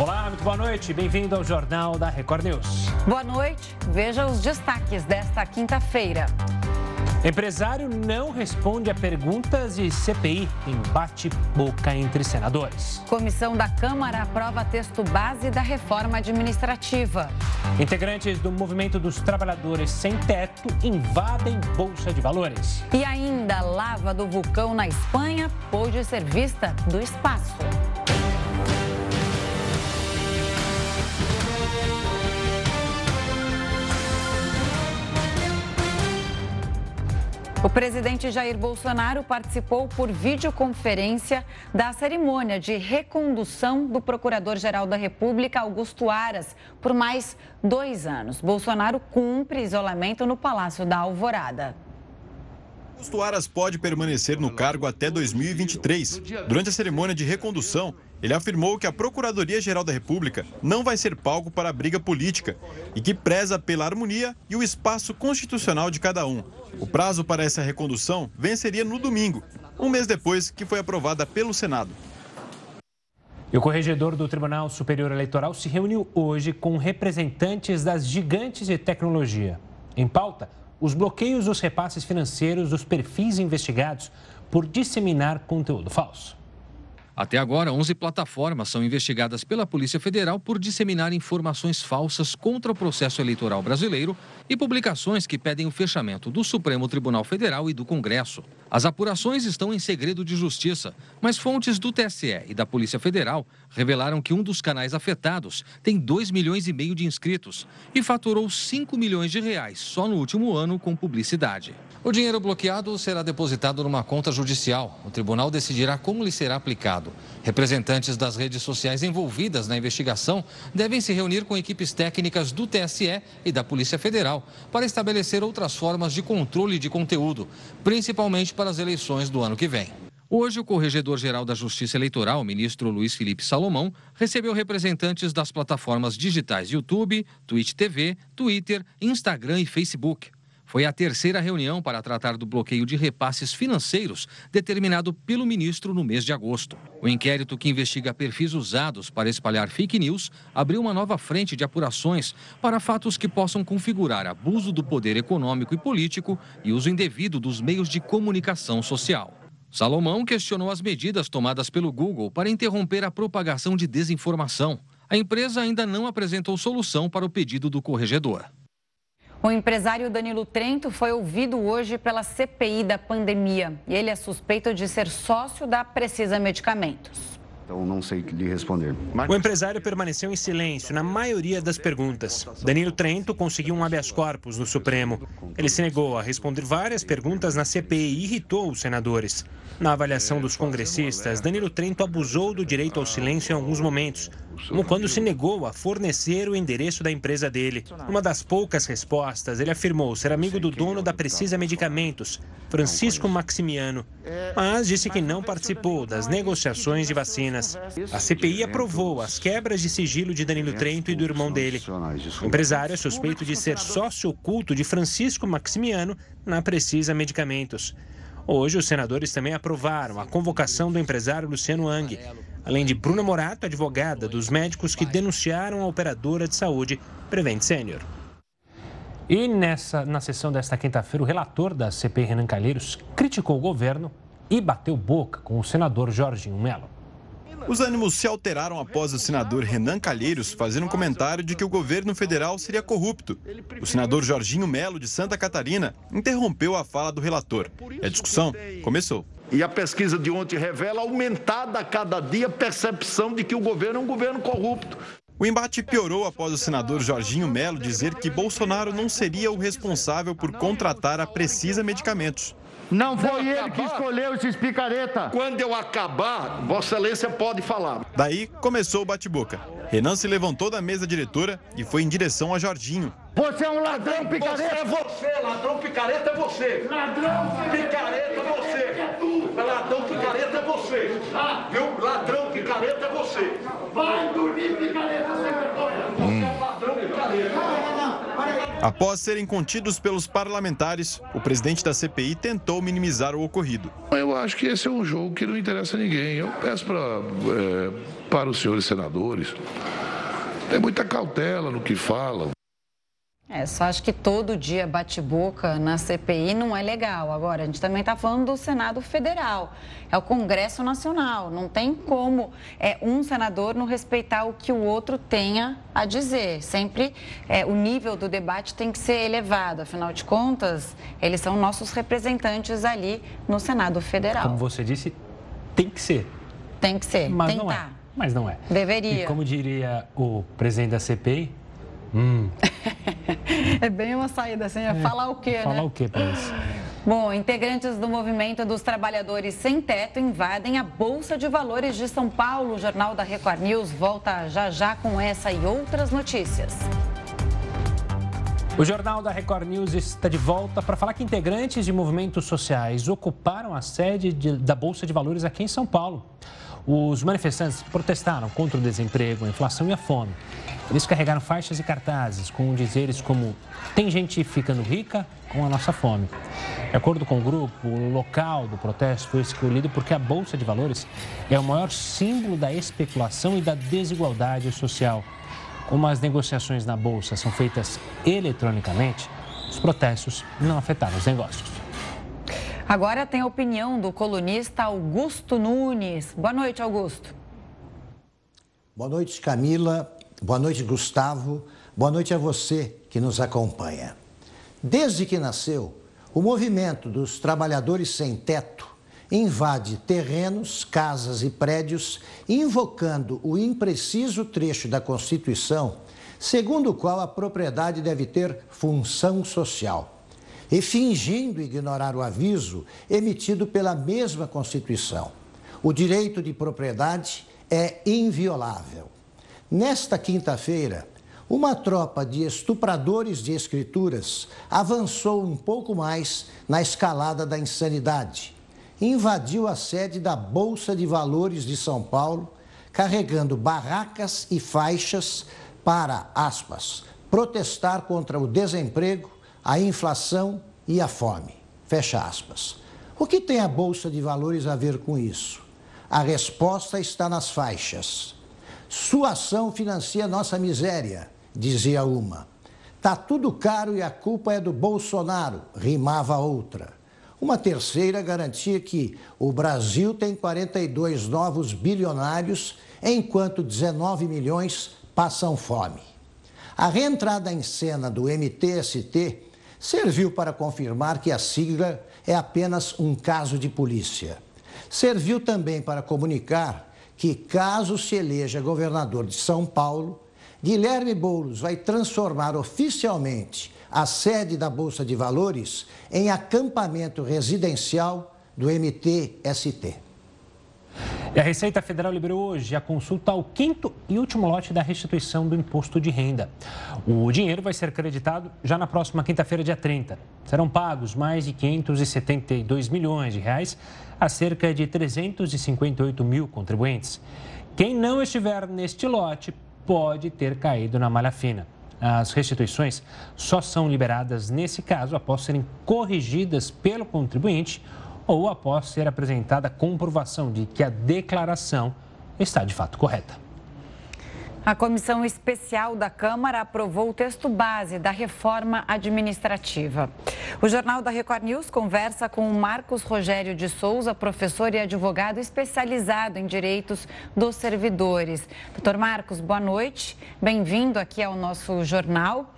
Olá, muito boa noite. Bem-vindo ao Jornal da Record News. Boa noite. Veja os destaques desta quinta-feira. Empresário não responde a perguntas e CPI em bate-boca entre senadores. Comissão da Câmara aprova texto base da reforma administrativa. Integrantes do Movimento dos Trabalhadores Sem Teto invadem Bolsa de Valores. E ainda, lava do vulcão na Espanha pôde ser vista do espaço. O presidente Jair Bolsonaro participou por videoconferência da cerimônia de recondução do Procurador-Geral da República, Augusto Aras, por mais dois anos. Bolsonaro cumpre isolamento no Palácio da Alvorada. Augusto Aras pode permanecer no cargo até 2023. Durante a cerimônia de recondução, ele afirmou que a Procuradoria-Geral da República não vai ser palco para a briga política e que preza pela harmonia e o espaço constitucional de cada um. O prazo para essa recondução venceria no domingo, um mês depois que foi aprovada pelo Senado. E o corregedor do Tribunal Superior Eleitoral se reuniu hoje com representantes das gigantes de tecnologia. Em pauta, os bloqueios dos repasses financeiros dos perfis investigados por disseminar conteúdo falso. Até agora, 11 plataformas são investigadas pela Polícia Federal por disseminar informações falsas contra o processo eleitoral brasileiro e publicações que pedem o fechamento do Supremo Tribunal Federal e do Congresso. As apurações estão em segredo de justiça, mas fontes do TSE e da Polícia Federal revelaram que um dos canais afetados tem 2 milhões e meio de inscritos e faturou 5 milhões de reais só no último ano com publicidade. O dinheiro bloqueado será depositado numa conta judicial. O tribunal decidirá como lhe será aplicado. Representantes das redes sociais envolvidas na investigação devem se reunir com equipes técnicas do TSE e da Polícia Federal para estabelecer outras formas de controle de conteúdo, principalmente para as eleições do ano que vem. Hoje, o Corregedor-Geral da Justiça Eleitoral, ministro Luiz Felipe Salomão, recebeu representantes das plataformas digitais YouTube, Twitch TV, Twitter, Instagram e Facebook. Foi a terceira reunião para tratar do bloqueio de repasses financeiros determinado pelo ministro no mês de agosto. O inquérito que investiga perfis usados para espalhar fake news abriu uma nova frente de apurações para fatos que possam configurar abuso do poder econômico e político e uso indevido dos meios de comunicação social. Salomão questionou as medidas tomadas pelo Google para interromper a propagação de desinformação. A empresa ainda não apresentou solução para o pedido do corregedor. O empresário Danilo Trento foi ouvido hoje pela CPI da pandemia e ele é suspeito de ser sócio da Precisa Medicamentos. Então não sei lhe responder. O empresário permaneceu em silêncio na maioria das perguntas. Danilo Trento conseguiu um habeas corpus no Supremo. Ele se negou a responder várias perguntas na CPI e irritou os senadores. Na avaliação dos congressistas, Danilo Trento abusou do direito ao silêncio em alguns momentos, quando se negou a fornecer o endereço da empresa dele. Uma das poucas respostas, ele afirmou ser amigo do dono da Precisa Medicamentos, Francisco Maximiano, mas disse que não participou das negociações de vacinas. A CPI aprovou as quebras de sigilo de Danilo Trento e do irmão dele. O empresário é suspeito de ser sócio oculto de Francisco Maximiano na Precisa Medicamentos. Hoje, os senadores também aprovaram a convocação do empresário Luciano Ang, além de Bruna Morato, advogada dos médicos que denunciaram a operadora de saúde Prevent Senior. E nessa, na sessão desta quinta-feira, o relator da CPI, Renan Calheiros, criticou o governo e bateu boca com o senador Jorginho Melo. Os ânimos se alteraram após o senador Renan Calheiros fazer um comentário de que o governo federal seria corrupto. O senador Jorginho Melo, de Santa Catarina, interrompeu a fala do relator. A discussão começou. E a pesquisa de ontem revela aumentada a cada dia a percepção de que o governo é um governo corrupto. O embate piorou após o senador Jorginho Melo dizer que Bolsonaro não seria o responsável por contratar a Precisa Medicamentos. Não foi ele que escolheu esses picareta. Quando eu acabar, Vossa Excelência pode falar. Daí começou o bate-boca. Renan se levantou da mesa diretora e foi em direção a Jorginho. Você é um ladrão picareta. Você é você, ladrão picareta é você. Ladrão picareta é você. Ladrão picareta é você. Viu? Ladrão picareta é você. Vai dormir picareta sem vergonha. Você é um ladrão picareta. Não, não, não. Após serem contidos pelos parlamentares, o presidente da CPI tentou minimizar o ocorrido. Eu acho que esse é um jogo que não interessa a ninguém. Eu peço pra, é, para os senhores senadores, tem muita cautela no que falam. É, só acho que todo dia bate-boca na CPI não é legal. Agora, a gente também está falando do Senado Federal, é o Congresso Nacional. Não tem como é, um senador não respeitar o que o outro tenha a dizer. Sempre é, o nível do debate tem que ser elevado. Afinal de contas, eles são nossos representantes ali no Senado Federal. Como você disse, tem que ser. Tem que ser. Mas Tentar. não é. Mas não é. Deveria. E como diria o presidente da CPI, hum, É bem uma saída assim, é falar o quê, falar né? o quê para isso? Bom, integrantes do movimento dos trabalhadores sem teto invadem a Bolsa de Valores de São Paulo. O Jornal da Record News volta já já com essa e outras notícias. O Jornal da Record News está de volta para falar que integrantes de movimentos sociais ocuparam a sede de- da Bolsa de Valores aqui em São Paulo. Os manifestantes protestaram contra o desemprego, a inflação e a fome. Eles carregaram faixas e cartazes com dizeres como: tem gente ficando rica com a nossa fome. De acordo com o grupo, o local do protesto foi escolhido porque a Bolsa de Valores é o maior símbolo da especulação e da desigualdade social. Como as negociações na Bolsa são feitas eletronicamente, os protestos não afetaram os negócios. Agora tem a opinião do colunista Augusto Nunes. Boa noite, Augusto. Boa noite, Camila. Boa noite, Gustavo. Boa noite a você que nos acompanha. Desde que nasceu, o movimento dos trabalhadores sem teto invade terrenos, casas e prédios, invocando o impreciso trecho da Constituição, segundo o qual a propriedade deve ter função social e fingindo ignorar o aviso emitido pela mesma Constituição. O direito de propriedade é inviolável. Nesta quinta-feira, uma tropa de estupradores de escrituras avançou um pouco mais na escalada da insanidade. Invadiu a sede da Bolsa de Valores de São Paulo, carregando barracas e faixas para, aspas, protestar contra o desemprego, a inflação e a fome. Fecha aspas. O que tem a Bolsa de Valores a ver com isso? A resposta está nas faixas. Sua ação financia nossa miséria, dizia uma. Tá tudo caro e a culpa é do Bolsonaro, rimava outra. Uma terceira garantia que o Brasil tem 42 novos bilionários, enquanto 19 milhões passam fome. A reentrada em cena do MTST serviu para confirmar que a sigla é apenas um caso de polícia. Serviu também para comunicar que, caso se eleja governador de São Paulo, Guilherme Boulos vai transformar oficialmente a sede da Bolsa de Valores em acampamento residencial do MTST. E a Receita Federal liberou hoje a consulta ao quinto e último lote da restituição do imposto de renda. O dinheiro vai ser creditado já na próxima quinta-feira, dia 30. Serão pagos mais de 572 milhões de reais a cerca de 358 mil contribuintes. Quem não estiver neste lote pode ter caído na malha fina. As restituições só são liberadas nesse caso após serem corrigidas pelo contribuinte ou após ser apresentada comprovação de que a declaração está de fato correta. A comissão especial da Câmara aprovou o texto base da reforma administrativa. O Jornal da Record News conversa com o Marcos Rogério de Souza, professor e advogado especializado em direitos dos servidores. Doutor Marcos, boa noite. Bem-vindo aqui ao nosso jornal.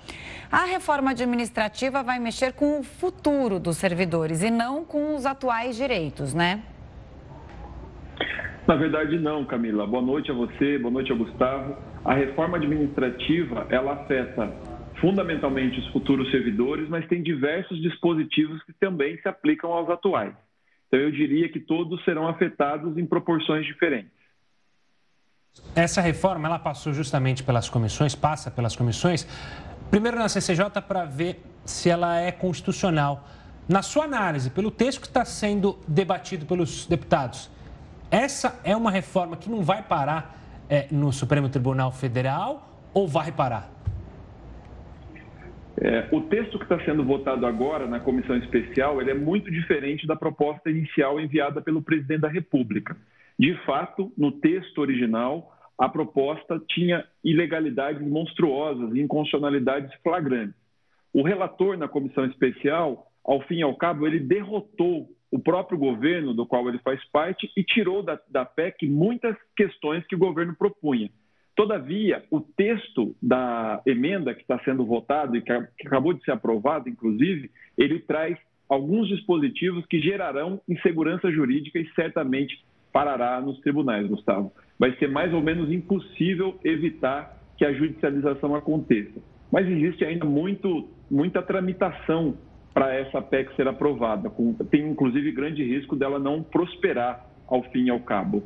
A reforma administrativa vai mexer com o futuro dos servidores e não com os atuais direitos, né? Na verdade, não, Camila. Boa noite a você, boa noite ao Gustavo. A reforma administrativa, ela afeta fundamentalmente os futuros servidores, mas tem diversos dispositivos que também se aplicam aos atuais. Então, eu diria que todos serão afetados em proporções diferentes. Essa reforma, ela passou justamente pelas comissões, passa pelas comissões, primeiro na CCJ para ver se ela é constitucional. Na sua análise, pelo texto que está sendo debatido pelos deputados, essa é uma reforma que não vai parar é, no Supremo Tribunal Federal ou vai parar? É, o texto que está sendo votado agora na comissão especial ele é muito diferente da proposta inicial enviada pelo presidente da República. De fato, no texto original, a proposta tinha ilegalidades monstruosas inconstitucionalidades flagrantes. O relator na comissão especial, ao fim e ao cabo, ele derrotou o próprio governo do qual ele faz parte e tirou da, da PEC muitas questões que o governo propunha. Todavia, o texto da emenda que está sendo votado e que acabou de ser aprovado, inclusive, ele traz alguns dispositivos que gerarão insegurança jurídica e certamente parará nos tribunais, Gustavo. Vai ser mais ou menos impossível evitar que a judicialização aconteça. Mas existe ainda muito, muita tramitação para essa PEC ser aprovada. Tem, inclusive, grande risco dela não prosperar ao fim e ao cabo.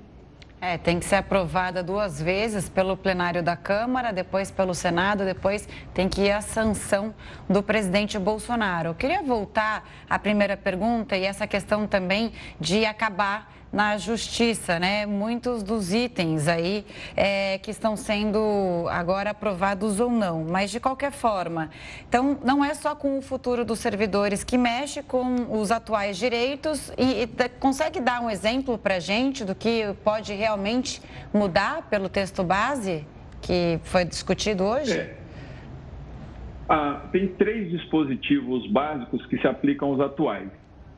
É, tem que ser aprovada duas vezes pelo plenário da Câmara, depois pelo Senado, depois tem que ir a sanção do presidente Bolsonaro. Eu queria voltar à primeira pergunta e essa questão também de acabar na justiça, né? Muitos dos itens aí é, que estão sendo agora aprovados ou não, mas de qualquer forma. Então, não é só com o futuro dos servidores que mexe com os atuais direitos e, e consegue dar um exemplo para gente do que pode realmente mudar pelo texto base que foi discutido hoje? É. Ah, tem três dispositivos básicos que se aplicam aos atuais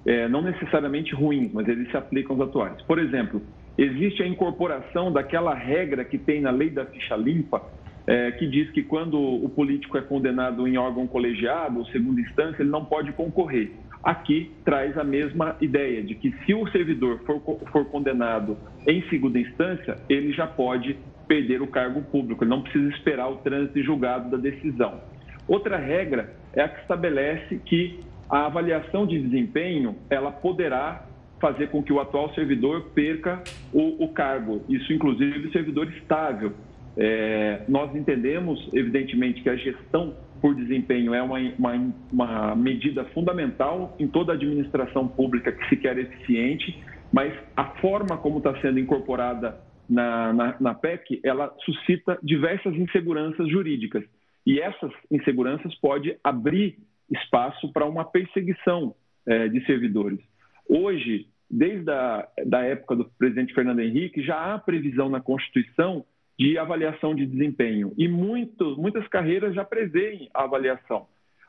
é, não necessariamente ruins, mas eles se aplicam aos atuais. Por exemplo, existe a incorporação daquela regra que tem na lei da ficha limpa, é, que diz que quando o político é condenado em órgão colegiado ou segunda instância, ele não pode concorrer. Aqui traz a mesma ideia de que se o servidor for, for condenado em segunda instância, ele já pode perder o cargo público, ele não precisa esperar o trânsito julgado da decisão. Outra regra é a que estabelece que a avaliação de desempenho ela poderá fazer com que o atual servidor perca o, o cargo, isso inclusive servidor estável. É, nós entendemos, evidentemente, que a gestão por desempenho é uma, uma, uma medida fundamental em toda a administração pública que se quer eficiente, mas a forma como está sendo incorporada na, na, na PEC, ela suscita diversas inseguranças jurídicas. E essas inseguranças podem abrir espaço para uma perseguição é, de servidores. Hoje, desde a da época do presidente Fernando Henrique, já há previsão na Constituição de avaliação de desempenho e muito, muitas carreiras já prevêem a avaliação.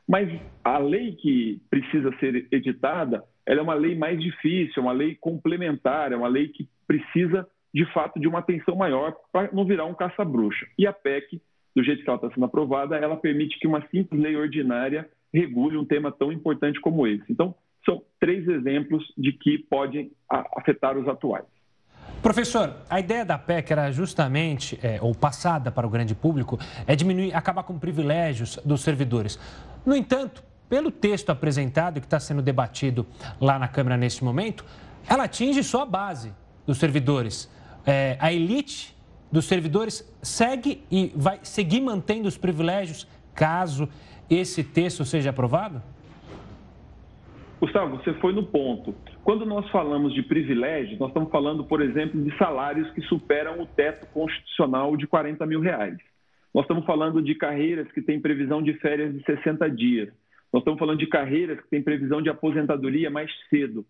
Mas a lei que precisa ser editada, ela é uma lei mais difícil, é uma lei complementar, é uma lei que precisa, de fato, de uma atenção maior para não virar um caça-bruxa. E a PEC, do jeito que ela está sendo aprovada, ela permite que uma simples lei ordinária regule um tema tão importante como esse. Então, são três exemplos de que podem afetar os atuais. Professor, a ideia da PEC era justamente, é, ou passada para o grande público, é diminuir, acabar com privilégios dos servidores. No entanto, pelo texto apresentado que está sendo debatido lá na Câmara neste momento, ela atinge só a base dos servidores. É, a elite dos servidores segue e vai seguir mantendo os privilégios caso esse texto seja aprovado? Gustavo, você foi no ponto. Quando nós falamos de privilégios, nós estamos falando, por exemplo, de salários que superam o teto constitucional de 40 mil reais. Nós estamos falando de carreiras que têm previsão de férias de 60 dias. Nós estamos falando de carreiras que têm previsão de aposentadoria mais cedo.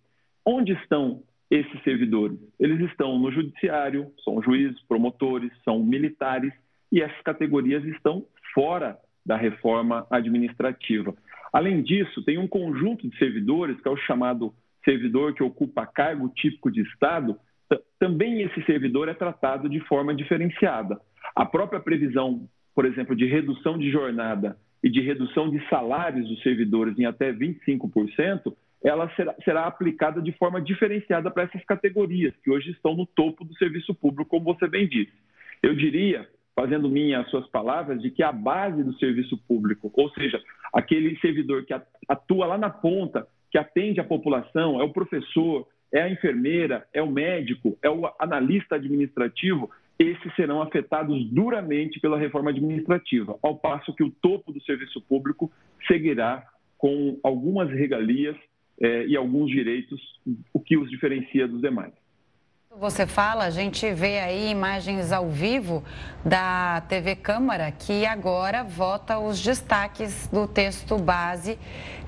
Onde estão esses servidores? Eles estão no judiciário, são juízes, promotores, são militares, e essas categorias estão fora da reforma administrativa. Além disso, tem um conjunto de servidores, que é o chamado servidor que ocupa cargo típico de Estado, também esse servidor é tratado de forma diferenciada. A própria previsão, por exemplo, de redução de jornada e de redução de salários dos servidores em até 25%, ela será, será aplicada de forma diferenciada para essas categorias, que hoje estão no topo do serviço público, como você bem disse. Eu diria fazendo minha as suas palavras, de que a base do serviço público, ou seja, aquele servidor que atua lá na ponta, que atende a população, é o professor, é a enfermeira, é o médico, é o analista administrativo, esses serão afetados duramente pela reforma administrativa, ao passo que o topo do serviço público seguirá com algumas regalias eh, e alguns direitos, o que os diferencia dos demais. Você fala, a gente vê aí imagens ao vivo da TV Câmara que agora vota os destaques do texto base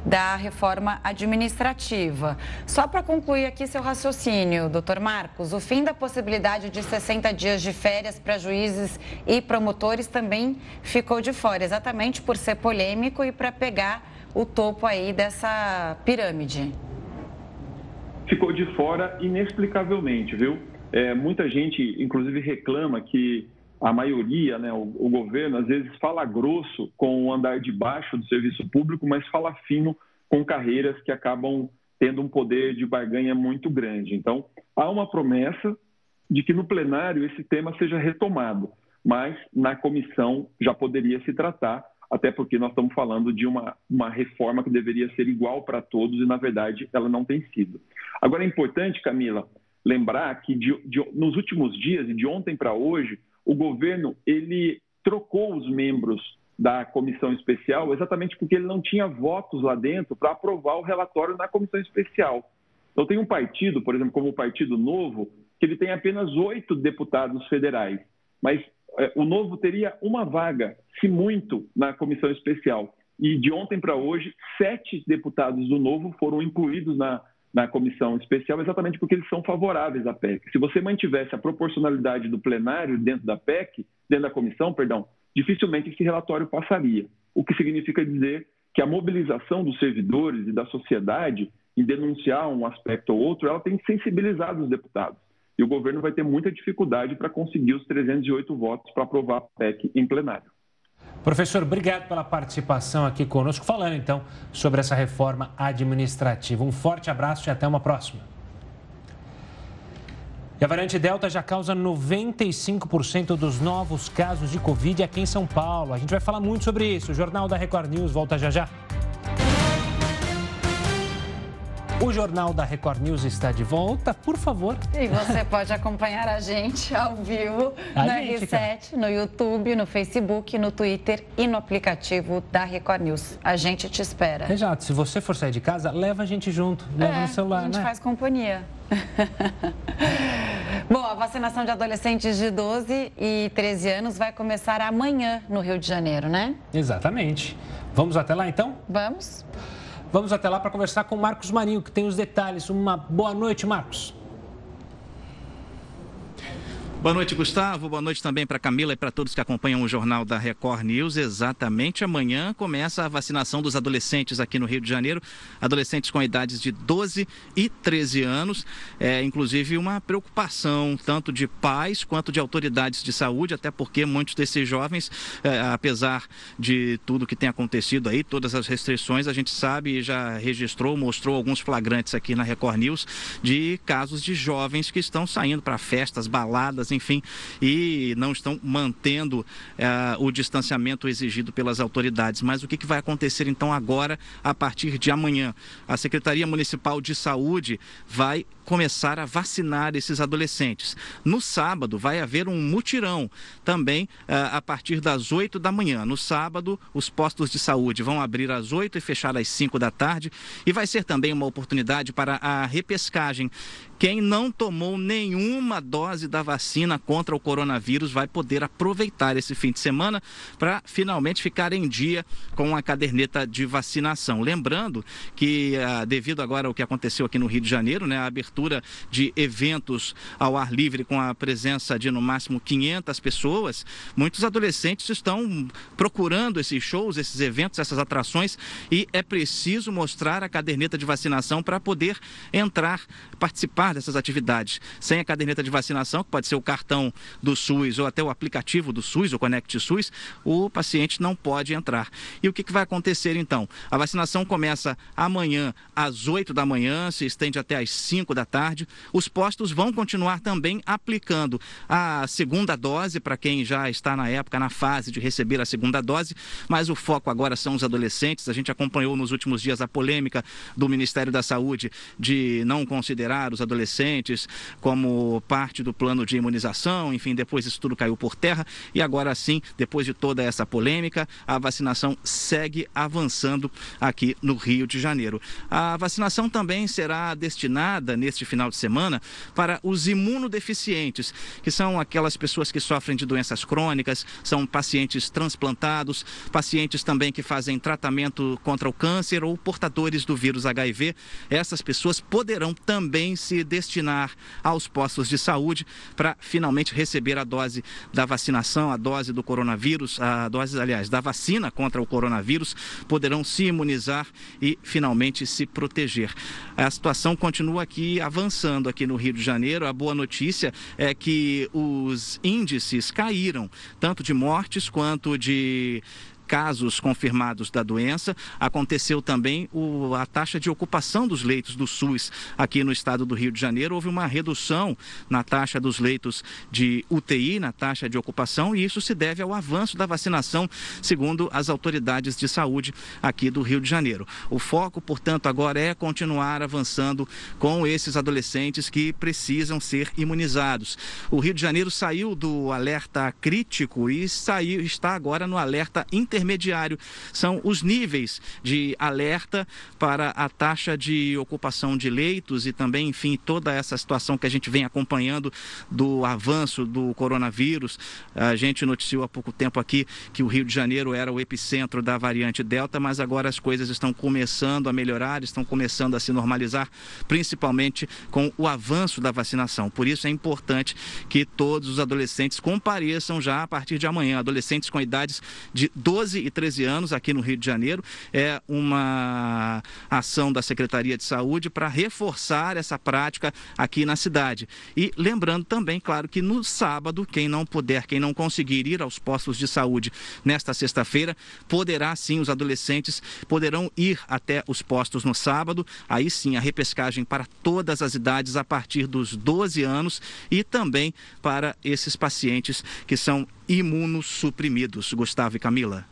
da reforma administrativa. Só para concluir aqui seu raciocínio, doutor Marcos, o fim da possibilidade de 60 dias de férias para juízes e promotores também ficou de fora, exatamente por ser polêmico e para pegar o topo aí dessa pirâmide ficou de fora inexplicavelmente, viu? É, muita gente, inclusive, reclama que a maioria, né, o, o, governo, às vezes fala grosso com o andar de baixo do serviço público, mas fala fino com carreiras que acabam tendo um poder de barganha muito grande. Então, há uma promessa de que no plenário esse tema seja retomado, mas na comissão já poderia se tratar até porque nós estamos falando de uma, uma reforma que deveria ser igual para todos e, na verdade, ela não tem sido. Agora, é importante, Camila, lembrar que de, de, nos últimos dias e de ontem para hoje, o governo ele trocou os membros da comissão especial exatamente porque ele não tinha votos lá dentro para aprovar o relatório na comissão especial. Então, tem um partido, por exemplo, como o Partido Novo, que ele tem apenas oito deputados federais, mas é, o Novo teria uma vaga, se muito, na comissão especial. E de ontem para hoje, sete deputados do Novo foram incluídos na, na comissão especial, exatamente porque eles são favoráveis à PEC. Se você mantivesse a proporcionalidade do plenário dentro da PEC, dentro da comissão, perdão, dificilmente esse relatório passaria. O que significa dizer que a mobilização dos servidores e da sociedade em denunciar um aspecto ou outro, ela tem sensibilizado os deputados e o governo vai ter muita dificuldade para conseguir os 308 votos para aprovar a PEC em plenário. Professor, obrigado pela participação aqui conosco, falando então sobre essa reforma administrativa. Um forte abraço e até uma próxima. E a variante Delta já causa 95% dos novos casos de Covid aqui em São Paulo. A gente vai falar muito sobre isso. O Jornal da Record News volta já já. O Jornal da Record News está de volta, por favor. E você pode acompanhar a gente ao vivo a no gente, R7, cara. no YouTube, no Facebook, no Twitter e no aplicativo da Record News. A gente te espera. Exato. Se você for sair de casa, leva a gente junto, leva é, no celular? A gente né? faz companhia. Bom, a vacinação de adolescentes de 12 e 13 anos vai começar amanhã no Rio de Janeiro, né? Exatamente. Vamos até lá então? Vamos. Vamos até lá para conversar com Marcos Marinho, que tem os detalhes. Uma boa noite, Marcos. Boa noite, Gustavo. Boa noite também para Camila e para todos que acompanham o Jornal da Record News. Exatamente amanhã começa a vacinação dos adolescentes aqui no Rio de Janeiro. Adolescentes com idades de 12 e 13 anos. É, inclusive, uma preocupação tanto de pais quanto de autoridades de saúde, até porque muitos desses jovens, é, apesar de tudo que tem acontecido aí, todas as restrições, a gente sabe e já registrou, mostrou alguns flagrantes aqui na Record News de casos de jovens que estão saindo para festas, baladas, enfim, e não estão mantendo uh, o distanciamento exigido pelas autoridades. Mas o que, que vai acontecer então agora, a partir de amanhã? A Secretaria Municipal de Saúde vai começar a vacinar esses adolescentes. No sábado vai haver um mutirão também uh, a partir das 8 da manhã. No sábado, os postos de saúde vão abrir às 8 e fechar às 5 da tarde e vai ser também uma oportunidade para a repescagem. Quem não tomou nenhuma dose da vacina contra o coronavírus vai poder aproveitar esse fim de semana para finalmente ficar em dia com a caderneta de vacinação. Lembrando que, uh, devido agora ao que aconteceu aqui no Rio de Janeiro, né, a abertura de eventos ao ar livre com a presença de no máximo 500 pessoas, muitos adolescentes estão procurando esses shows, esses eventos, essas atrações e é preciso mostrar a caderneta de vacinação para poder entrar, participar dessas atividades. Sem a caderneta de vacinação, que pode ser o cartão do SUS ou até o aplicativo do SUS, o Conect SUS, o paciente não pode entrar. E o que, que vai acontecer então? A vacinação começa amanhã às 8 da manhã, se estende até às 5 da da tarde. Os postos vão continuar também aplicando a segunda dose para quem já está na época, na fase de receber a segunda dose, mas o foco agora são os adolescentes. A gente acompanhou nos últimos dias a polêmica do Ministério da Saúde de não considerar os adolescentes como parte do plano de imunização. Enfim, depois isso tudo caiu por terra e agora sim, depois de toda essa polêmica, a vacinação segue avançando aqui no Rio de Janeiro. A vacinação também será destinada nesse neste final de semana para os imunodeficientes, que são aquelas pessoas que sofrem de doenças crônicas, são pacientes transplantados, pacientes também que fazem tratamento contra o câncer ou portadores do vírus HIV. Essas pessoas poderão também se destinar aos postos de saúde para finalmente receber a dose da vacinação, a dose do coronavírus, a dose, aliás, da vacina contra o coronavírus, poderão se imunizar e finalmente se proteger. A situação continua aqui avançando aqui no Rio de Janeiro. A boa notícia é que os índices caíram, tanto de mortes quanto de casos confirmados da doença. Aconteceu também o, a taxa de ocupação dos leitos do SUS aqui no estado do Rio de Janeiro. Houve uma redução na taxa dos leitos de UTI, na taxa de ocupação, e isso se deve ao avanço da vacinação, segundo as autoridades de saúde aqui do Rio de Janeiro. O foco, portanto, agora é continuar avançando com esses adolescentes que precisam ser imunizados. O Rio de Janeiro saiu do alerta crítico e saiu, está agora no alerta intermediário intermediário. São os níveis de alerta para a taxa de ocupação de leitos e também, enfim, toda essa situação que a gente vem acompanhando do avanço do coronavírus. A gente noticiou há pouco tempo aqui que o Rio de Janeiro era o epicentro da variante Delta, mas agora as coisas estão começando a melhorar, estão começando a se normalizar, principalmente com o avanço da vacinação. Por isso é importante que todos os adolescentes compareçam já a partir de amanhã, adolescentes com idades de 12 12 e 13 anos aqui no Rio de Janeiro. É uma ação da Secretaria de Saúde para reforçar essa prática aqui na cidade. E lembrando também, claro, que no sábado, quem não puder, quem não conseguir ir aos postos de saúde nesta sexta-feira, poderá sim, os adolescentes poderão ir até os postos no sábado. Aí sim, a repescagem para todas as idades a partir dos 12 anos e também para esses pacientes que são imunossuprimidos. Gustavo e Camila.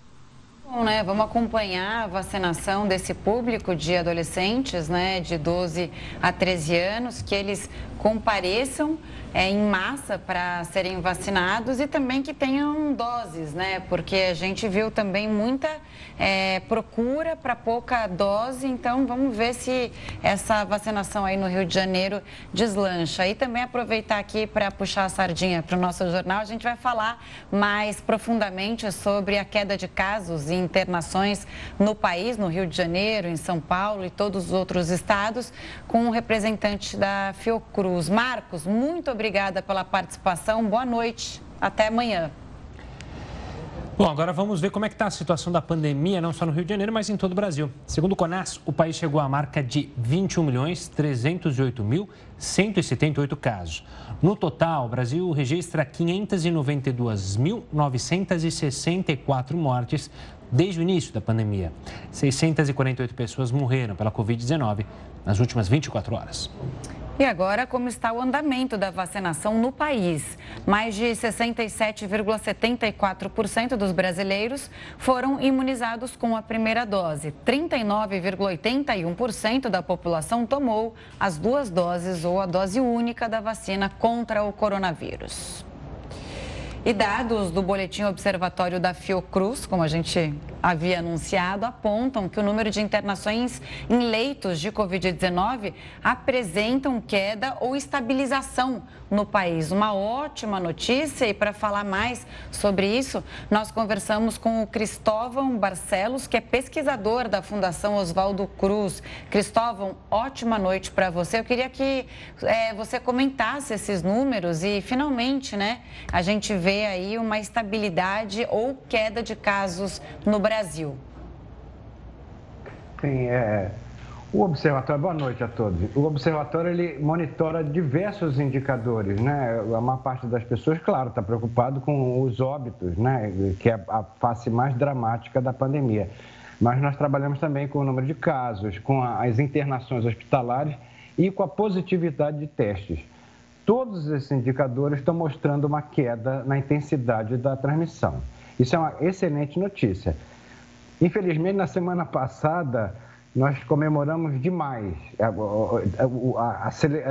Bom, né? Vamos acompanhar a vacinação desse público de adolescentes, né, de 12 a 13 anos, que eles compareçam é, em massa para serem vacinados e também que tenham doses, né? Porque a gente viu também muita é, procura para pouca dose, então vamos ver se essa vacinação aí no Rio de Janeiro deslancha. E também aproveitar aqui para puxar a sardinha para o nosso jornal, a gente vai falar mais profundamente sobre a queda de casos e internações no país, no Rio de Janeiro, em São Paulo e todos os outros estados, com um representante da Fiocruz. Marcos, muito obrigado obrigada pela participação. Boa noite. Até amanhã. Bom, agora vamos ver como é que está a situação da pandemia, não só no Rio de Janeiro, mas em todo o Brasil. Segundo o CONAS, o país chegou à marca de 21 milhões 308 mil 178 casos. No total, o Brasil registra 592.964 mortes desde o início da pandemia. 648 pessoas morreram pela Covid-19 nas últimas 24 horas. E agora, como está o andamento da vacinação no país? Mais de 67,74% dos brasileiros foram imunizados com a primeira dose. 39,81% da população tomou as duas doses ou a dose única da vacina contra o coronavírus. E dados do Boletim Observatório da Fiocruz, como a gente havia anunciado, apontam que o número de internações em leitos de Covid-19 apresentam queda ou estabilização no país. Uma ótima notícia e para falar mais sobre isso, nós conversamos com o Cristóvão Barcelos, que é pesquisador da Fundação Oswaldo Cruz. Cristóvão, ótima noite para você. Eu queria que é, você comentasse esses números e finalmente, né, a gente vê aí uma estabilidade ou queda de casos no Brasil. Sim, é, o observatório, boa noite a todos. O observatório ele monitora diversos indicadores, né? A maior parte das pessoas, claro, está preocupado com os óbitos, né? Que é a face mais dramática da pandemia. Mas nós trabalhamos também com o número de casos, com as internações hospitalares e com a positividade de testes. Todos esses indicadores estão mostrando uma queda na intensidade da transmissão. Isso é uma excelente notícia. Infelizmente, na semana passada, nós comemoramos demais.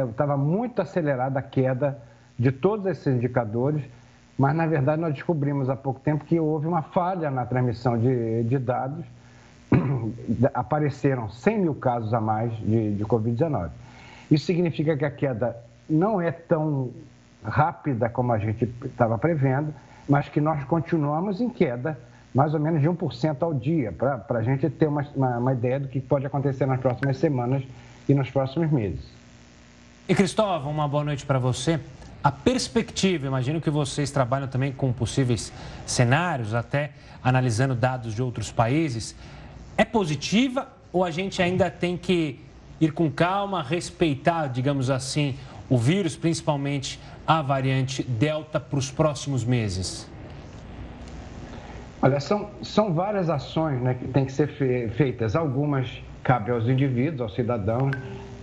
Estava muito acelerada a queda de todos esses indicadores, mas na verdade nós descobrimos há pouco tempo que houve uma falha na transmissão de, de dados. Apareceram 100 mil casos a mais de, de Covid-19. Isso significa que a queda não é tão rápida como a gente estava prevendo, mas que nós continuamos em queda mais ou menos de 1% ao dia, para a gente ter uma, uma, uma ideia do que pode acontecer nas próximas semanas e nos próximos meses. E Cristóvão, uma boa noite para você. A perspectiva, imagino que vocês trabalham também com possíveis cenários, até analisando dados de outros países, é positiva ou a gente ainda tem que ir com calma, respeitar, digamos assim, o vírus, principalmente a variante Delta, para os próximos meses? Olha, são, são várias ações né, que têm que ser feitas. Algumas cabem aos indivíduos, aos cidadãos,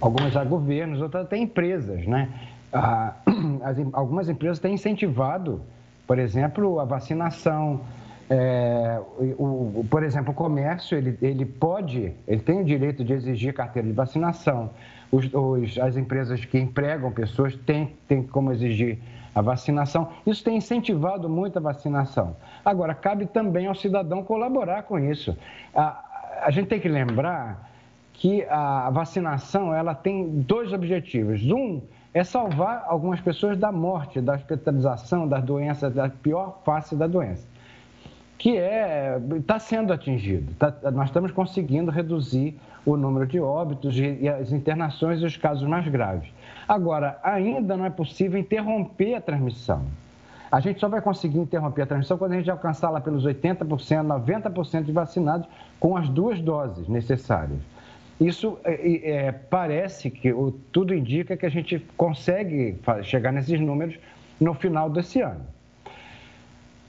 algumas a governos, outras até empresas. Né? Ah, as, algumas empresas têm incentivado, por exemplo, a vacinação. É, o, o, por exemplo, o comércio ele, ele pode, ele tem o direito de exigir carteira de vacinação. Os, os, as empresas que empregam pessoas têm, têm como exigir a vacinação. Isso tem incentivado muito a vacinação. Agora, cabe também ao cidadão colaborar com isso. A, a gente tem que lembrar que a vacinação ela tem dois objetivos. Um é salvar algumas pessoas da morte, da hospitalização, das doenças, da pior face da doença, que é está sendo atingido. Tá, nós estamos conseguindo reduzir o número de óbitos e as internações e os casos mais graves. Agora, ainda não é possível interromper a transmissão. A gente só vai conseguir interromper a transmissão quando a gente alcançar lá pelos 80%, 90% de vacinados com as duas doses necessárias. Isso é, é, parece que tudo indica que a gente consegue chegar nesses números no final desse ano.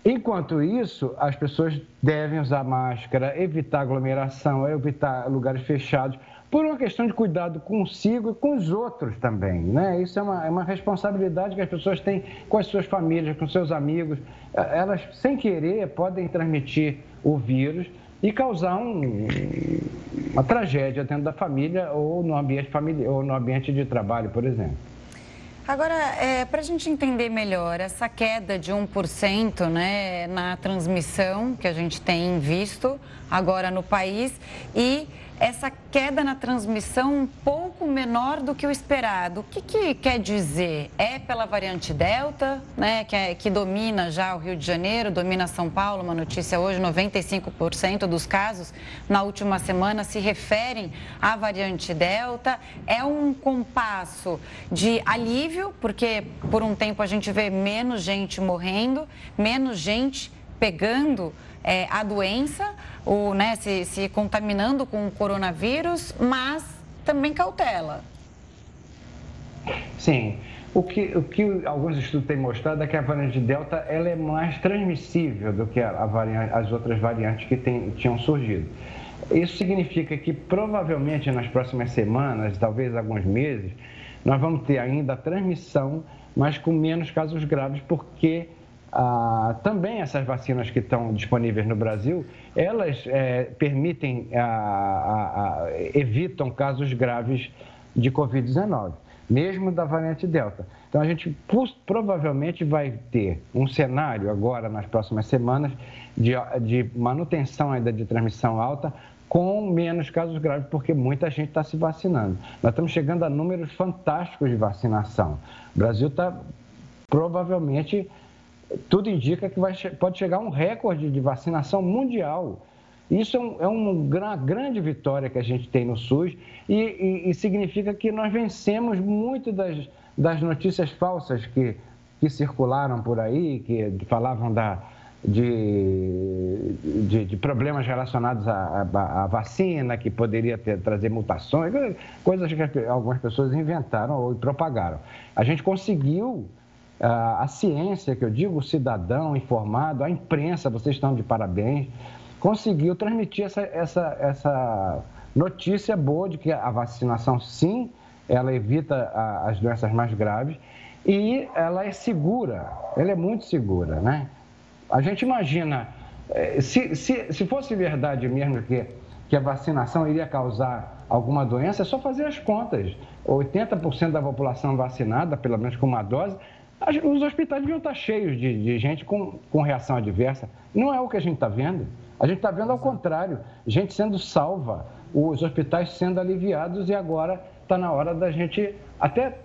Enquanto isso, as pessoas devem usar máscara, evitar aglomeração, evitar lugares fechados por uma questão de cuidado consigo e com os outros também. Né? Isso é uma, é uma responsabilidade que as pessoas têm com as suas famílias, com seus amigos. É, elas, sem querer, podem transmitir o vírus e causar um, uma tragédia dentro da família ou no ambiente familiar ou no ambiente de trabalho, por exemplo. Agora, é, para a gente entender melhor, essa queda de 1% né, na transmissão que a gente tem visto agora no país e essa queda na transmissão um pouco menor do que o esperado. O que, que quer dizer? É pela variante Delta, né, que, é, que domina já o Rio de Janeiro, domina São Paulo, uma notícia hoje, 95% dos casos na última semana se referem à variante Delta. É um compasso de alívio, porque por um tempo a gente vê menos gente morrendo, menos gente pegando é, a doença, ou, né, se, se contaminando com o coronavírus, mas também cautela. Sim. O que, o que alguns estudos têm mostrado é que a variante Delta ela é mais transmissível do que a variante, as outras variantes que tem, tinham surgido. Isso significa que provavelmente nas próximas semanas, talvez alguns meses, nós vamos ter ainda a transmissão, mas com menos casos graves, porque ah, também essas vacinas que estão disponíveis no Brasil, elas é, permitem, ah, ah, ah evitam casos graves de Covid-19, mesmo da variante Delta. Então, a gente provavelmente vai ter um cenário agora, nas próximas semanas, de, de manutenção ainda de transmissão alta, com menos casos graves, porque muita gente está se vacinando. Nós estamos chegando a números fantásticos de vacinação. O Brasil está provavelmente tudo indica que vai, pode chegar um recorde de vacinação mundial. Isso é, um, é uma grande vitória que a gente tem no SUS e, e, e significa que nós vencemos muito das, das notícias falsas que, que circularam por aí, que falavam da, de, de, de, problemas relacionados à, à, à, vacina, que poderia ter, trazer mutações, coisas que algumas pessoas inventaram ou propagaram. A gente conseguiu a ciência, que eu digo, o cidadão informado, a imprensa, vocês estão de parabéns, conseguiu transmitir essa, essa, essa notícia boa de que a vacinação, sim, ela evita as doenças mais graves e ela é segura, ela é muito segura, né? A gente imagina, eh, se, se, se fosse verdade mesmo que, que a vacinação iria causar alguma doença, é só fazer as contas. 80% da população vacinada, pelo menos com uma dose, os hospitais deviam estar cheios de, de gente com, com reação adversa. Não é o que a gente está vendo. A gente está vendo ao contrário, gente sendo salva, os hospitais sendo aliviados e agora está na hora da gente até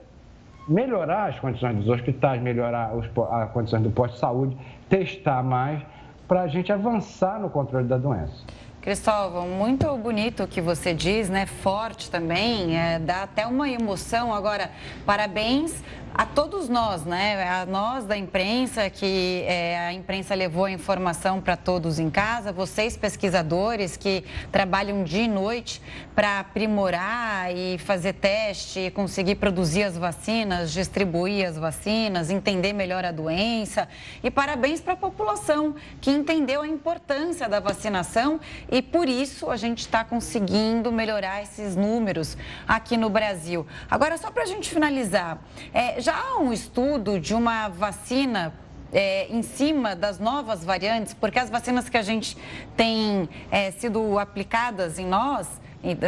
melhorar as condições dos hospitais, melhorar os, as condições do posto de saúde, testar mais, para a gente avançar no controle da doença. Cristóvão, muito bonito o que você diz, né? Forte também, é, dá até uma emoção. Agora, parabéns a todos nós, né? A nós da imprensa, que é, a imprensa levou a informação para todos em casa, vocês pesquisadores que trabalham dia e noite para aprimorar e fazer teste, conseguir produzir as vacinas, distribuir as vacinas, entender melhor a doença. E parabéns para a população que entendeu a importância da vacinação e por isso a gente está conseguindo melhorar esses números aqui no Brasil. Agora, só para a gente finalizar, é, já há um estudo de uma vacina é, em cima das novas variantes, porque as vacinas que a gente tem é, sido aplicadas em nós,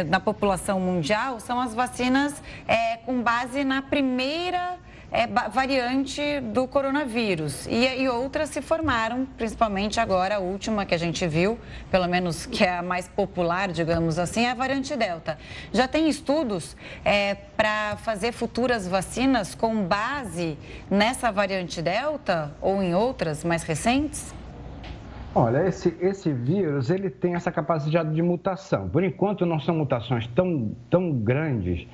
na população mundial, são as vacinas é, com base na primeira é, variante do coronavírus. E, e outras se formaram, principalmente agora, a última que a gente viu, pelo menos que é a mais popular, digamos assim, é a variante Delta. Já tem estudos é, para fazer futuras vacinas com base nessa variante Delta ou em outras mais recentes? Olha, esse, esse vírus ele tem essa capacidade de mutação. Por enquanto, não são mutações tão, tão grandes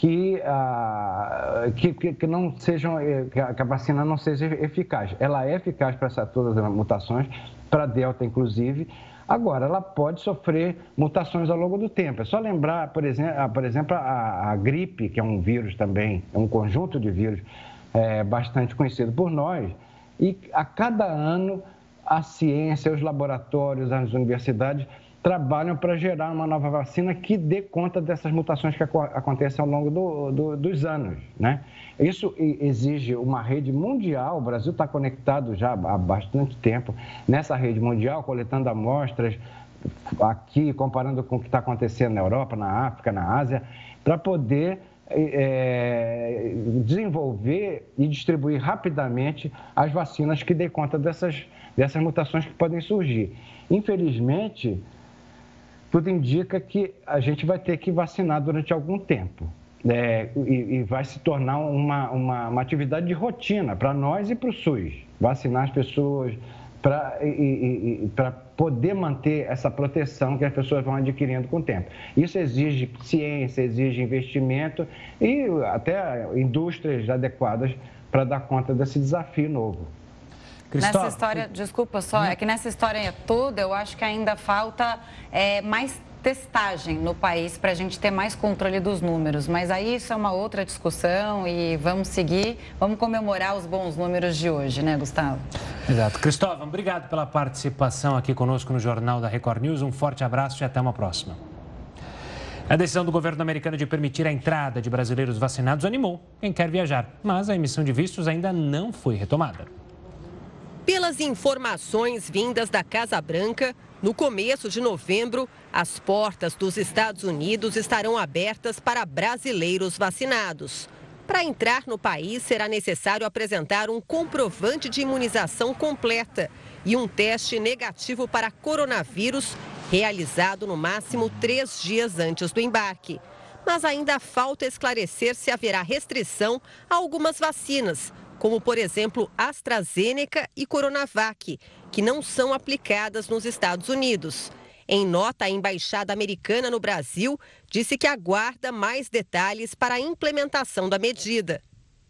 que, ah, que, que, não sejam, eh, que a vacina não seja eficaz. Ela é eficaz para todas as mutações, para Delta inclusive. Agora, ela pode sofrer mutações ao longo do tempo. É só lembrar, por exemplo, ah, por exemplo a, a gripe, que é um vírus também, é um conjunto de vírus é, bastante conhecido por nós, e a cada ano a ciência, os laboratórios, as universidades trabalham para gerar uma nova vacina que dê conta dessas mutações que acontecem ao longo do, do, dos anos. Né? Isso exige uma rede mundial, o Brasil está conectado já há bastante tempo nessa rede mundial, coletando amostras aqui, comparando com o que está acontecendo na Europa, na África, na Ásia, para poder é, desenvolver e distribuir rapidamente as vacinas que dê conta dessas, dessas mutações que podem surgir. Infelizmente, tudo indica que a gente vai ter que vacinar durante algum tempo. É, e, e, vai se tornar uma, uma, uma atividade de rotina para nós e para o SUS. Vacinar as pessoas para poder manter essa proteção que as pessoas vão adquirindo com o tempo. Isso exige ciência, exige investimento e até indústrias adequadas para dar conta desse desafio novo. Nessa história, desculpa só, é que nessa história toda eu acho que ainda falta é, mais testagem no país para a gente ter mais controle dos números. Mas aí isso é uma outra discussão e vamos seguir, vamos comemorar os bons números de hoje, né, Gustavo? Exato. Cristóvão, obrigado pela participação aqui conosco no Jornal da Record News. Um forte abraço e até uma próxima. A decisão do governo americano de permitir a entrada de brasileiros vacinados animou quem quer viajar, mas a emissão de vistos ainda não foi retomada. Pelas informações vindas da Casa Branca, no começo de novembro, as portas dos Estados Unidos estarão abertas para brasileiros vacinados. Para entrar no país, será necessário apresentar um comprovante de imunização completa e um teste negativo para coronavírus, realizado no máximo três dias antes do embarque. Mas ainda falta esclarecer se haverá restrição a algumas vacinas, como por exemplo AstraZeneca e Coronavac, que não são aplicadas nos Estados Unidos. Em nota, a embaixada americana no Brasil disse que aguarda mais detalhes para a implementação da medida.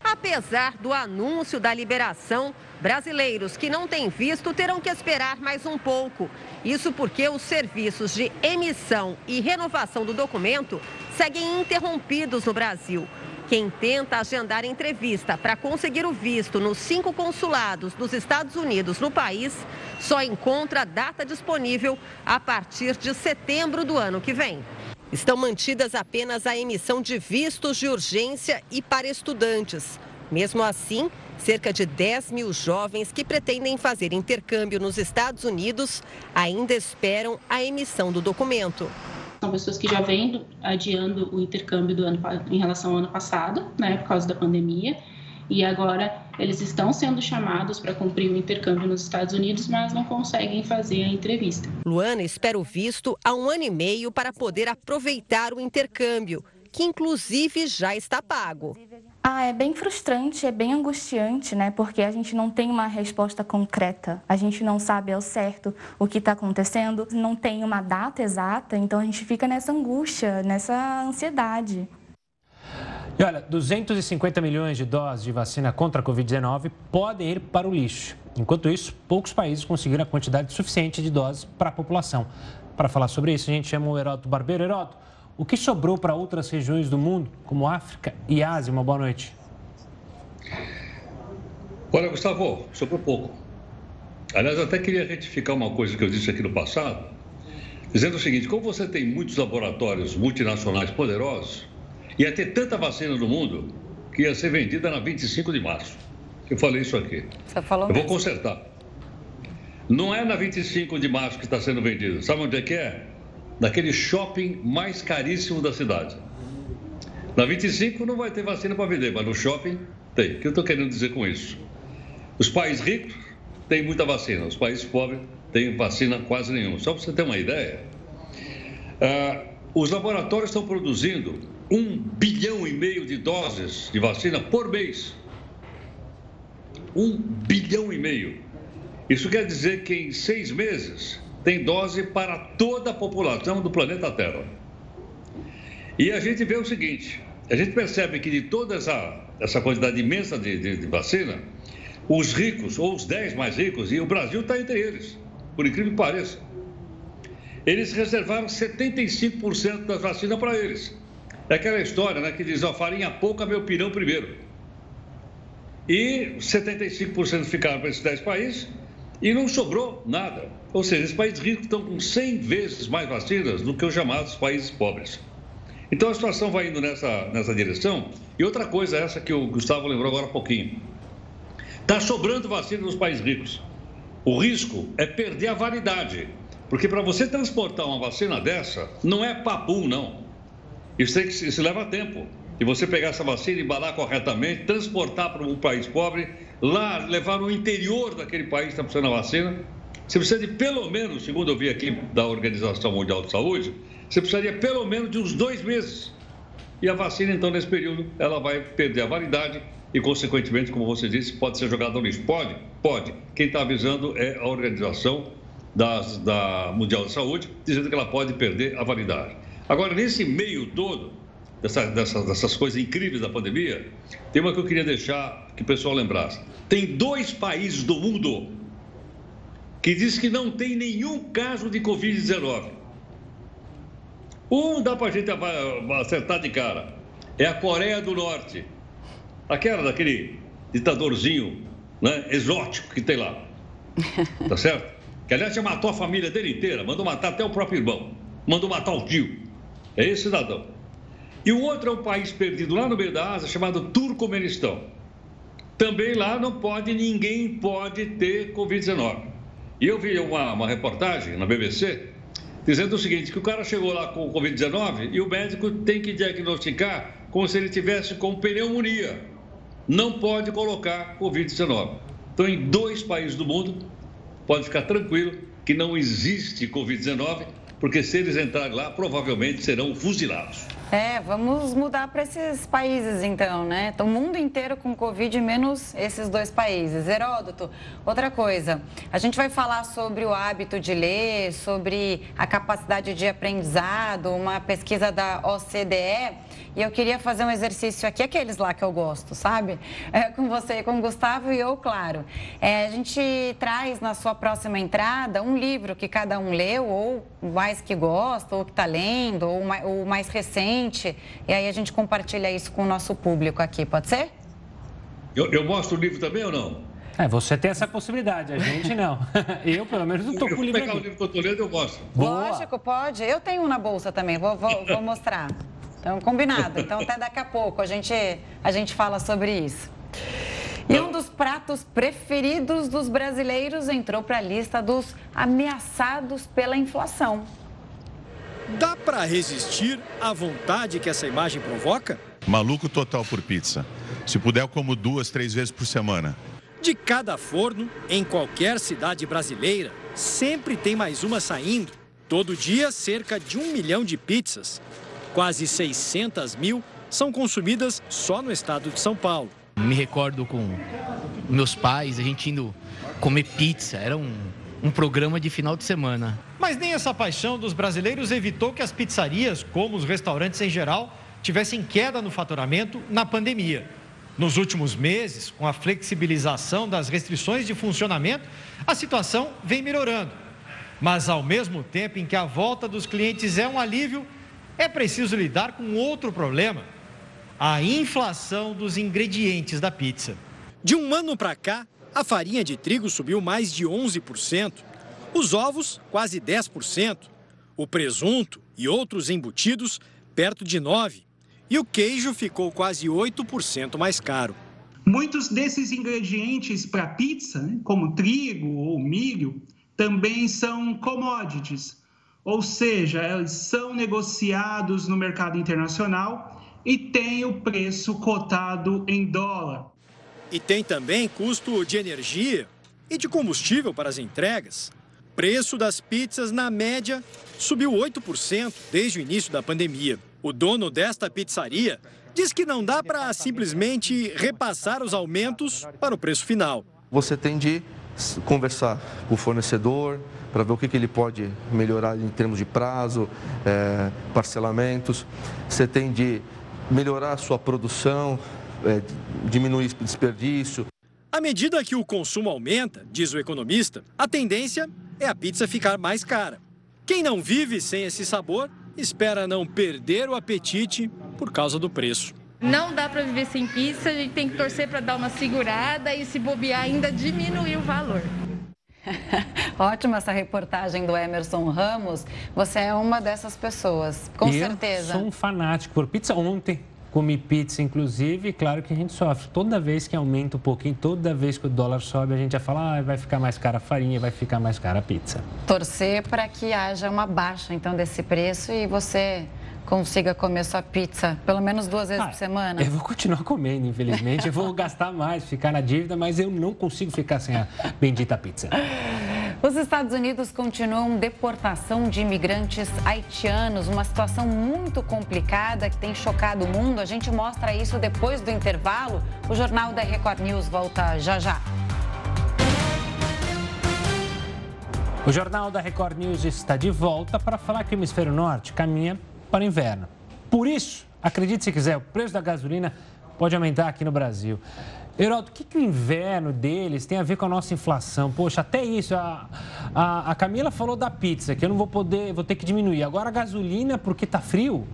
Apesar do anúncio da liberação, brasileiros que não têm visto terão que esperar mais um pouco. Isso porque os serviços de emissão e renovação do documento seguem interrompidos no Brasil. Quem tenta agendar entrevista para conseguir o visto nos cinco consulados dos Estados Unidos no país só encontra data disponível a partir de setembro do ano que vem. Estão mantidas apenas a emissão de vistos de urgência e para estudantes. Mesmo assim, cerca de 10 mil jovens que pretendem fazer intercâmbio nos Estados Unidos ainda esperam a emissão do documento. São pessoas que já vêm adiando o intercâmbio do ano, em relação ao ano passado, né, por causa da pandemia, e agora eles estão sendo chamados para cumprir o intercâmbio nos Estados Unidos, mas não conseguem fazer a entrevista. Luana espera o visto há um ano e meio para poder aproveitar o intercâmbio que inclusive já está pago. Ah, é bem frustrante, é bem angustiante, né? Porque a gente não tem uma resposta concreta, a gente não sabe ao certo o que está acontecendo, não tem uma data exata, então a gente fica nessa angústia, nessa ansiedade. E olha, 250 milhões de doses de vacina contra a Covid-19 podem ir para o lixo. Enquanto isso, poucos países conseguiram a quantidade suficiente de doses para a população. Para falar sobre isso, a gente chama o Heroto Barbeiro. Heroto, o que sobrou para outras regiões do mundo, como África e Ásia? Uma boa noite. Olha, Gustavo, sobrou pouco. Aliás, eu até queria retificar uma coisa que eu disse aqui no passado, dizendo o seguinte: como você tem muitos laboratórios multinacionais poderosos, ia ter tanta vacina no mundo que ia ser vendida na 25 de março. Eu falei isso aqui. Você falou Eu mesmo. vou consertar. Não é na 25 de março que está sendo vendido. Sabe onde é que é? Naquele shopping mais caríssimo da cidade. Na 25 não vai ter vacina para vender, mas no shopping tem. O que eu estou querendo dizer com isso? Os países ricos têm muita vacina, os países pobres têm vacina quase nenhuma. Só para você ter uma ideia, ah, os laboratórios estão produzindo um bilhão e meio de doses de vacina por mês. Um bilhão e meio. Isso quer dizer que em seis meses tem dose para toda a população do planeta Terra. E a gente vê o seguinte: a gente percebe que de toda essa, essa quantidade imensa de, de, de vacina, os ricos, ou os 10 mais ricos, e o Brasil está entre eles, por incrível que pareça, eles reservaram 75% das vacinas para eles. É aquela história né, que diz: ó, farinha pouca, meu pirão primeiro. E 75% ficaram para esses 10 países e não sobrou nada. Ou seja, esses países ricos estão com 100 vezes mais vacinas do que os chamados países pobres. Então a situação vai indo nessa, nessa direção. E outra coisa, essa que o Gustavo lembrou agora há pouquinho: está sobrando vacina nos países ricos. O risco é perder a validade. Porque para você transportar uma vacina dessa, não é papum, não. Isso, tem que, isso leva tempo. E você pegar essa vacina, embalar corretamente, transportar para um país pobre, lá levar no interior daquele país que está precisando da vacina. Você precisa de pelo menos, segundo eu vi aqui da Organização Mundial de Saúde, você precisaria pelo menos de uns dois meses. E a vacina, então, nesse período, ela vai perder a validade e, consequentemente, como você disse, pode ser jogada no lixo. Pode? Pode. Quem está avisando é a Organização das, da Mundial de Saúde, dizendo que ela pode perder a validade. Agora, nesse meio todo, dessa, dessas, dessas coisas incríveis da pandemia, tem uma que eu queria deixar que o pessoal lembrasse. Tem dois países do mundo que diz que não tem nenhum caso de Covid-19. Um dá para a gente acertar de cara. É a Coreia do Norte. Aquela daquele ditadorzinho né, exótico que tem lá. Tá certo? Que aliás já matou a família dele inteira, mandou matar até o próprio irmão, mandou matar o tio. É esse cidadão. E o outro é um país perdido lá no meio da Ásia chamado Turcomenistão. Também lá não pode, ninguém pode ter Covid-19. E eu vi uma, uma reportagem na BBC dizendo o seguinte, que o cara chegou lá com Covid-19 e o médico tem que diagnosticar como se ele tivesse com pneumonia. Não pode colocar Covid-19. Então, em dois países do mundo, pode ficar tranquilo que não existe Covid-19, porque se eles entrarem lá, provavelmente serão fuzilados. É, vamos mudar para esses países então, né? O mundo inteiro com Covid, menos esses dois países. Heródoto, outra coisa, a gente vai falar sobre o hábito de ler, sobre a capacidade de aprendizado, uma pesquisa da OCDE. E eu queria fazer um exercício aqui, aqueles lá que eu gosto, sabe? É, com você, com o Gustavo e eu, claro. É, a gente traz na sua próxima entrada um livro que cada um leu, ou mais que gosta, ou que está lendo, ou mais, ou mais recente. E aí a gente compartilha isso com o nosso público aqui, pode ser? Eu, eu mostro o livro também ou não? É, você tem essa possibilidade, a gente não. Eu, pelo menos, não estou com o livro pegar aqui. o livro que eu estou lendo, eu mostro. Lógico, pode. Eu tenho um na bolsa também, vou, vou, vou mostrar. Então, combinado. Então, até daqui a pouco a gente, a gente fala sobre isso. E um dos pratos preferidos dos brasileiros entrou para a lista dos ameaçados pela inflação. Dá para resistir à vontade que essa imagem provoca? Maluco total por pizza. Se puder, eu como duas, três vezes por semana. De cada forno, em qualquer cidade brasileira, sempre tem mais uma saindo. Todo dia, cerca de um milhão de pizzas. Quase 600 mil são consumidas só no estado de São Paulo. Me recordo com meus pais, a gente indo comer pizza. Era um, um programa de final de semana. Mas nem essa paixão dos brasileiros evitou que as pizzarias, como os restaurantes em geral, tivessem queda no faturamento na pandemia. Nos últimos meses, com a flexibilização das restrições de funcionamento, a situação vem melhorando. Mas, ao mesmo tempo em que a volta dos clientes é um alívio, é preciso lidar com outro problema: a inflação dos ingredientes da pizza. De um ano para cá, a farinha de trigo subiu mais de 11%, os ovos, quase 10%, o presunto e outros embutidos, perto de 9%, e o queijo ficou quase 8% mais caro. Muitos desses ingredientes para pizza, né, como trigo ou milho, também são commodities, ou seja, eles são negociados no mercado internacional e têm o preço cotado em dólar. E tem também custo de energia e de combustível para as entregas. Preço das pizzas, na média, subiu 8% desde o início da pandemia. O dono desta pizzaria diz que não dá para simplesmente repassar os aumentos para o preço final. Você tem de conversar com o fornecedor para ver o que, que ele pode melhorar em termos de prazo, é, parcelamentos. Você tem de melhorar a sua produção, é, diminuir desperdício. À medida que o consumo aumenta, diz o economista, a tendência é a pizza ficar mais cara. Quem não vive sem esse sabor espera não perder o apetite por causa do preço. Não dá para viver sem pizza, a gente tem que torcer para dar uma segurada e se bobear ainda diminuir o valor. Ótima essa reportagem do Emerson Ramos. Você é uma dessas pessoas, com eu certeza. Sou um fanático por pizza. Ontem comi pizza, inclusive, claro que a gente sofre. Toda vez que aumenta um pouquinho, toda vez que o dólar sobe, a gente já fala, ah, vai ficar mais cara a farinha, vai ficar mais cara a pizza. Torcer para que haja uma baixa, então, desse preço e você consiga comer sua pizza pelo menos duas vezes ah, por semana? Eu vou continuar comendo, infelizmente. Eu vou gastar mais, ficar na dívida, mas eu não consigo ficar sem a bendita pizza. Os Estados Unidos continuam deportação de imigrantes haitianos, uma situação muito complicada que tem chocado o mundo. A gente mostra isso depois do intervalo. O Jornal da Record News volta já já. O Jornal da Record News está de volta para falar que o hemisfério norte caminha para o inverno. Por isso, acredite se quiser, o preço da gasolina pode aumentar aqui no Brasil. Heraldo, o que, que, o inverno deles tem a ver com a nossa inflação? Poxa, até isso, a, a, a, Camila falou da pizza, que eu não vou poder, vou ter que diminuir. Agora a gasolina, porque tá frio?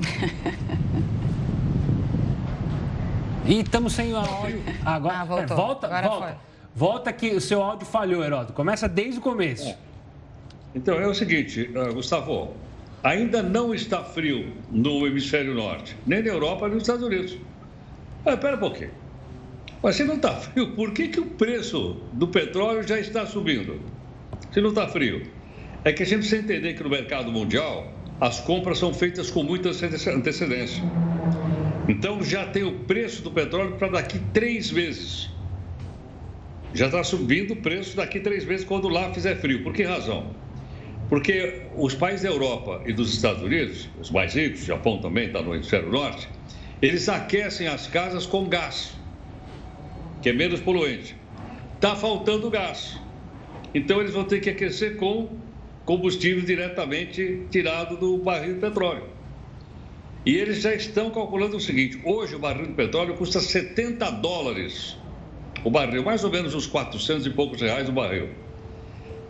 e estamos sem áudio. Agora, ah, voltou. É, volta, Agora volta. Foi. Volta que o seu áudio falhou, Heraldo. Começa desde o começo. É. Então, é o seguinte, uh, Gustavo, ainda não está frio no hemisfério norte, nem na Europa, nem nos Estados Unidos. Ah, espera um pouquinho. Mas se não está frio, por que, que o preço do petróleo já está subindo? Se não está frio. É que a gente precisa entender que no mercado mundial as compras são feitas com muita antecedência. Então já tem o preço do petróleo para daqui três meses. Já está subindo o preço daqui três meses quando lá fizer frio. Por que razão? Porque os países da Europa e dos Estados Unidos, os mais ricos, o Japão também está no hemisfério norte, eles aquecem as casas com gás que é menos poluente. Está faltando gás. Então eles vão ter que aquecer com combustível diretamente tirado do barril de petróleo. E eles já estão calculando o seguinte: hoje o barril de petróleo custa 70 dólares o barril, mais ou menos uns 400 e poucos reais o barril.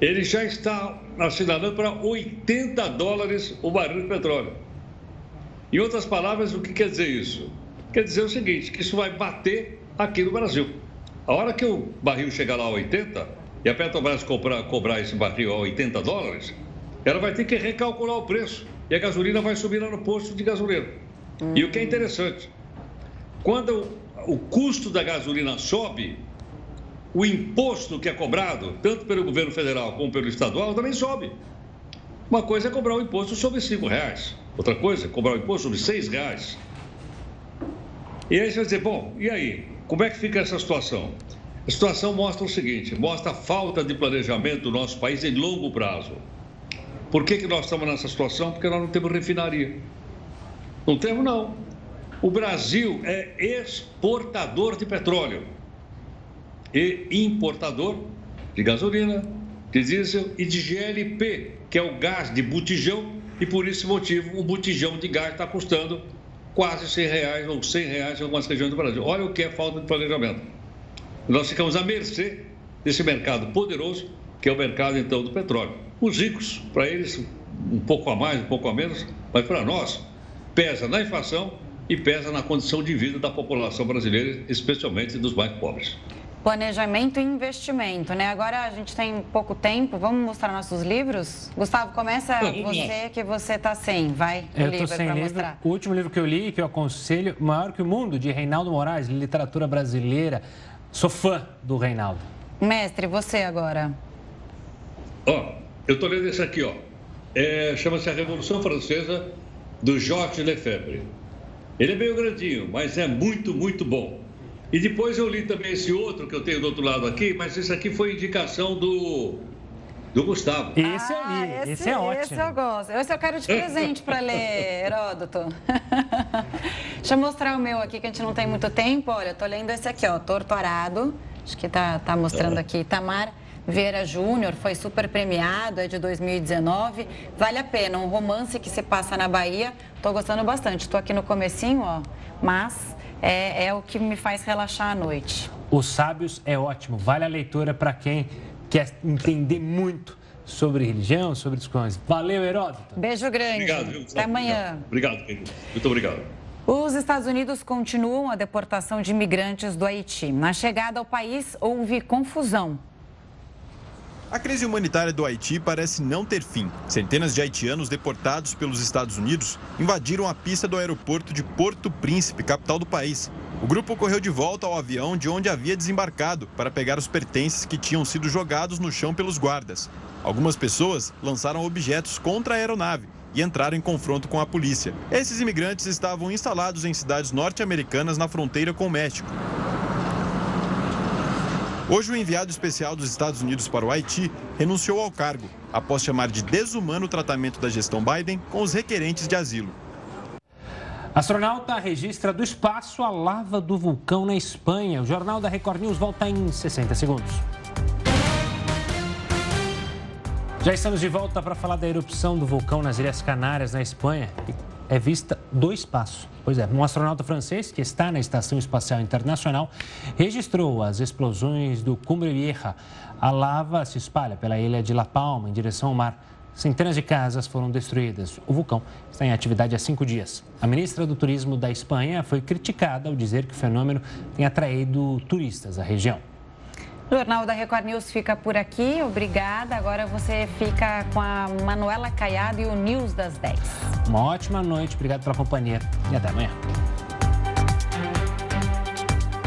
Ele já está assinalando para 80 dólares o barril de petróleo. Em outras palavras, o que quer dizer isso? Quer dizer o seguinte: que isso vai bater aqui no Brasil. A hora que o barril chegar lá a 80 e a Petrobras cobrar, cobrar esse barril a 80 dólares, ela vai ter que recalcular o preço e a gasolina vai subir lá no posto de gasolina. Hum. E o que é interessante, quando o custo da gasolina sobe, o imposto que é cobrado, tanto pelo governo federal como pelo estadual, também sobe. Uma coisa é cobrar o imposto sobre cinco reais, outra coisa é cobrar o imposto sobre seis reais. E aí você vai dizer, bom, e aí? Como é que fica essa situação? A situação mostra o seguinte: mostra a falta de planejamento do nosso país em longo prazo. Por que, que nós estamos nessa situação? Porque nós não temos refinaria. Não temos, não. O Brasil é exportador de petróleo e importador de gasolina, de diesel e de GLP, que é o gás de botijão, e por esse motivo um botijão de gás está custando quase 100 reais ou 100 reais em algumas regiões do Brasil. Olha o que é falta de planejamento. Nós ficamos à mercê desse mercado poderoso, que é o mercado então do petróleo. Os ricos, para eles, um pouco a mais, um pouco a menos, mas para nós, pesa na inflação e pesa na condição de vida da população brasileira, especialmente dos mais pobres. Planejamento e investimento, né? Agora a gente tem pouco tempo, vamos mostrar nossos livros? Gustavo, começa você que você está sem, vai, eu livro sem livro. Mostrar. O último livro que eu li, que eu aconselho, Maior que o Mundo, de Reinaldo Moraes, literatura brasileira. Sou fã do Reinaldo. Mestre, você agora. Ó, oh, eu estou lendo esse aqui, ó. É, Chama-se A Revolução Francesa, do Georges Lefebvre. Ele é meio grandinho, mas é muito, muito bom. E depois eu li também esse outro que eu tenho do outro lado aqui, mas esse aqui foi indicação do, do Gustavo. Esse eu li, esse, esse, é ótimo. Esse eu gosto. Esse eu quero de presente para ler, Heródoto. Deixa eu mostrar o meu aqui, que a gente não tem muito tempo. Olha, eu tô lendo esse aqui, ó, Torto Arado. Acho que tá, tá mostrando é. aqui. Tamar Vieira Júnior, foi super premiado, é de 2019. Vale a pena, um romance que se passa na Bahia. Estou gostando bastante. Estou aqui no comecinho, ó, mas é, é o que me faz relaxar à noite. Os Sábios é ótimo, vale a leitura para quem quer entender muito sobre religião, sobre discussões. Valeu, Heródoto. Beijo grande. Obrigado, viu? Até amanhã. Obrigado, querido. Muito obrigado. Os Estados Unidos continuam a deportação de imigrantes do Haiti. Na chegada ao país, houve confusão. A crise humanitária do Haiti parece não ter fim. Centenas de haitianos deportados pelos Estados Unidos invadiram a pista do aeroporto de Porto Príncipe, capital do país. O grupo correu de volta ao avião de onde havia desembarcado para pegar os pertences que tinham sido jogados no chão pelos guardas. Algumas pessoas lançaram objetos contra a aeronave e entraram em confronto com a polícia. Esses imigrantes estavam instalados em cidades norte-americanas na fronteira com o México. Hoje, o enviado especial dos Estados Unidos para o Haiti renunciou ao cargo, após chamar de desumano o tratamento da gestão Biden com os requerentes de asilo. Astronauta registra do espaço a lava do vulcão na Espanha. O Jornal da Record News volta em 60 segundos. Já estamos de volta para falar da erupção do vulcão nas Ilhas Canárias, na Espanha é vista do espaço. Pois é, um astronauta francês que está na Estação Espacial Internacional registrou as explosões do Cumbre Vieja. A lava se espalha pela ilha de La Palma em direção ao mar. Centenas de casas foram destruídas. O vulcão está em atividade há cinco dias. A ministra do Turismo da Espanha foi criticada ao dizer que o fenômeno tem atraído turistas à região. O Jornal da Record News fica por aqui. Obrigada. Agora você fica com a Manuela Caiado e o News das 10. Uma ótima noite. Obrigado pela companhia e até amanhã.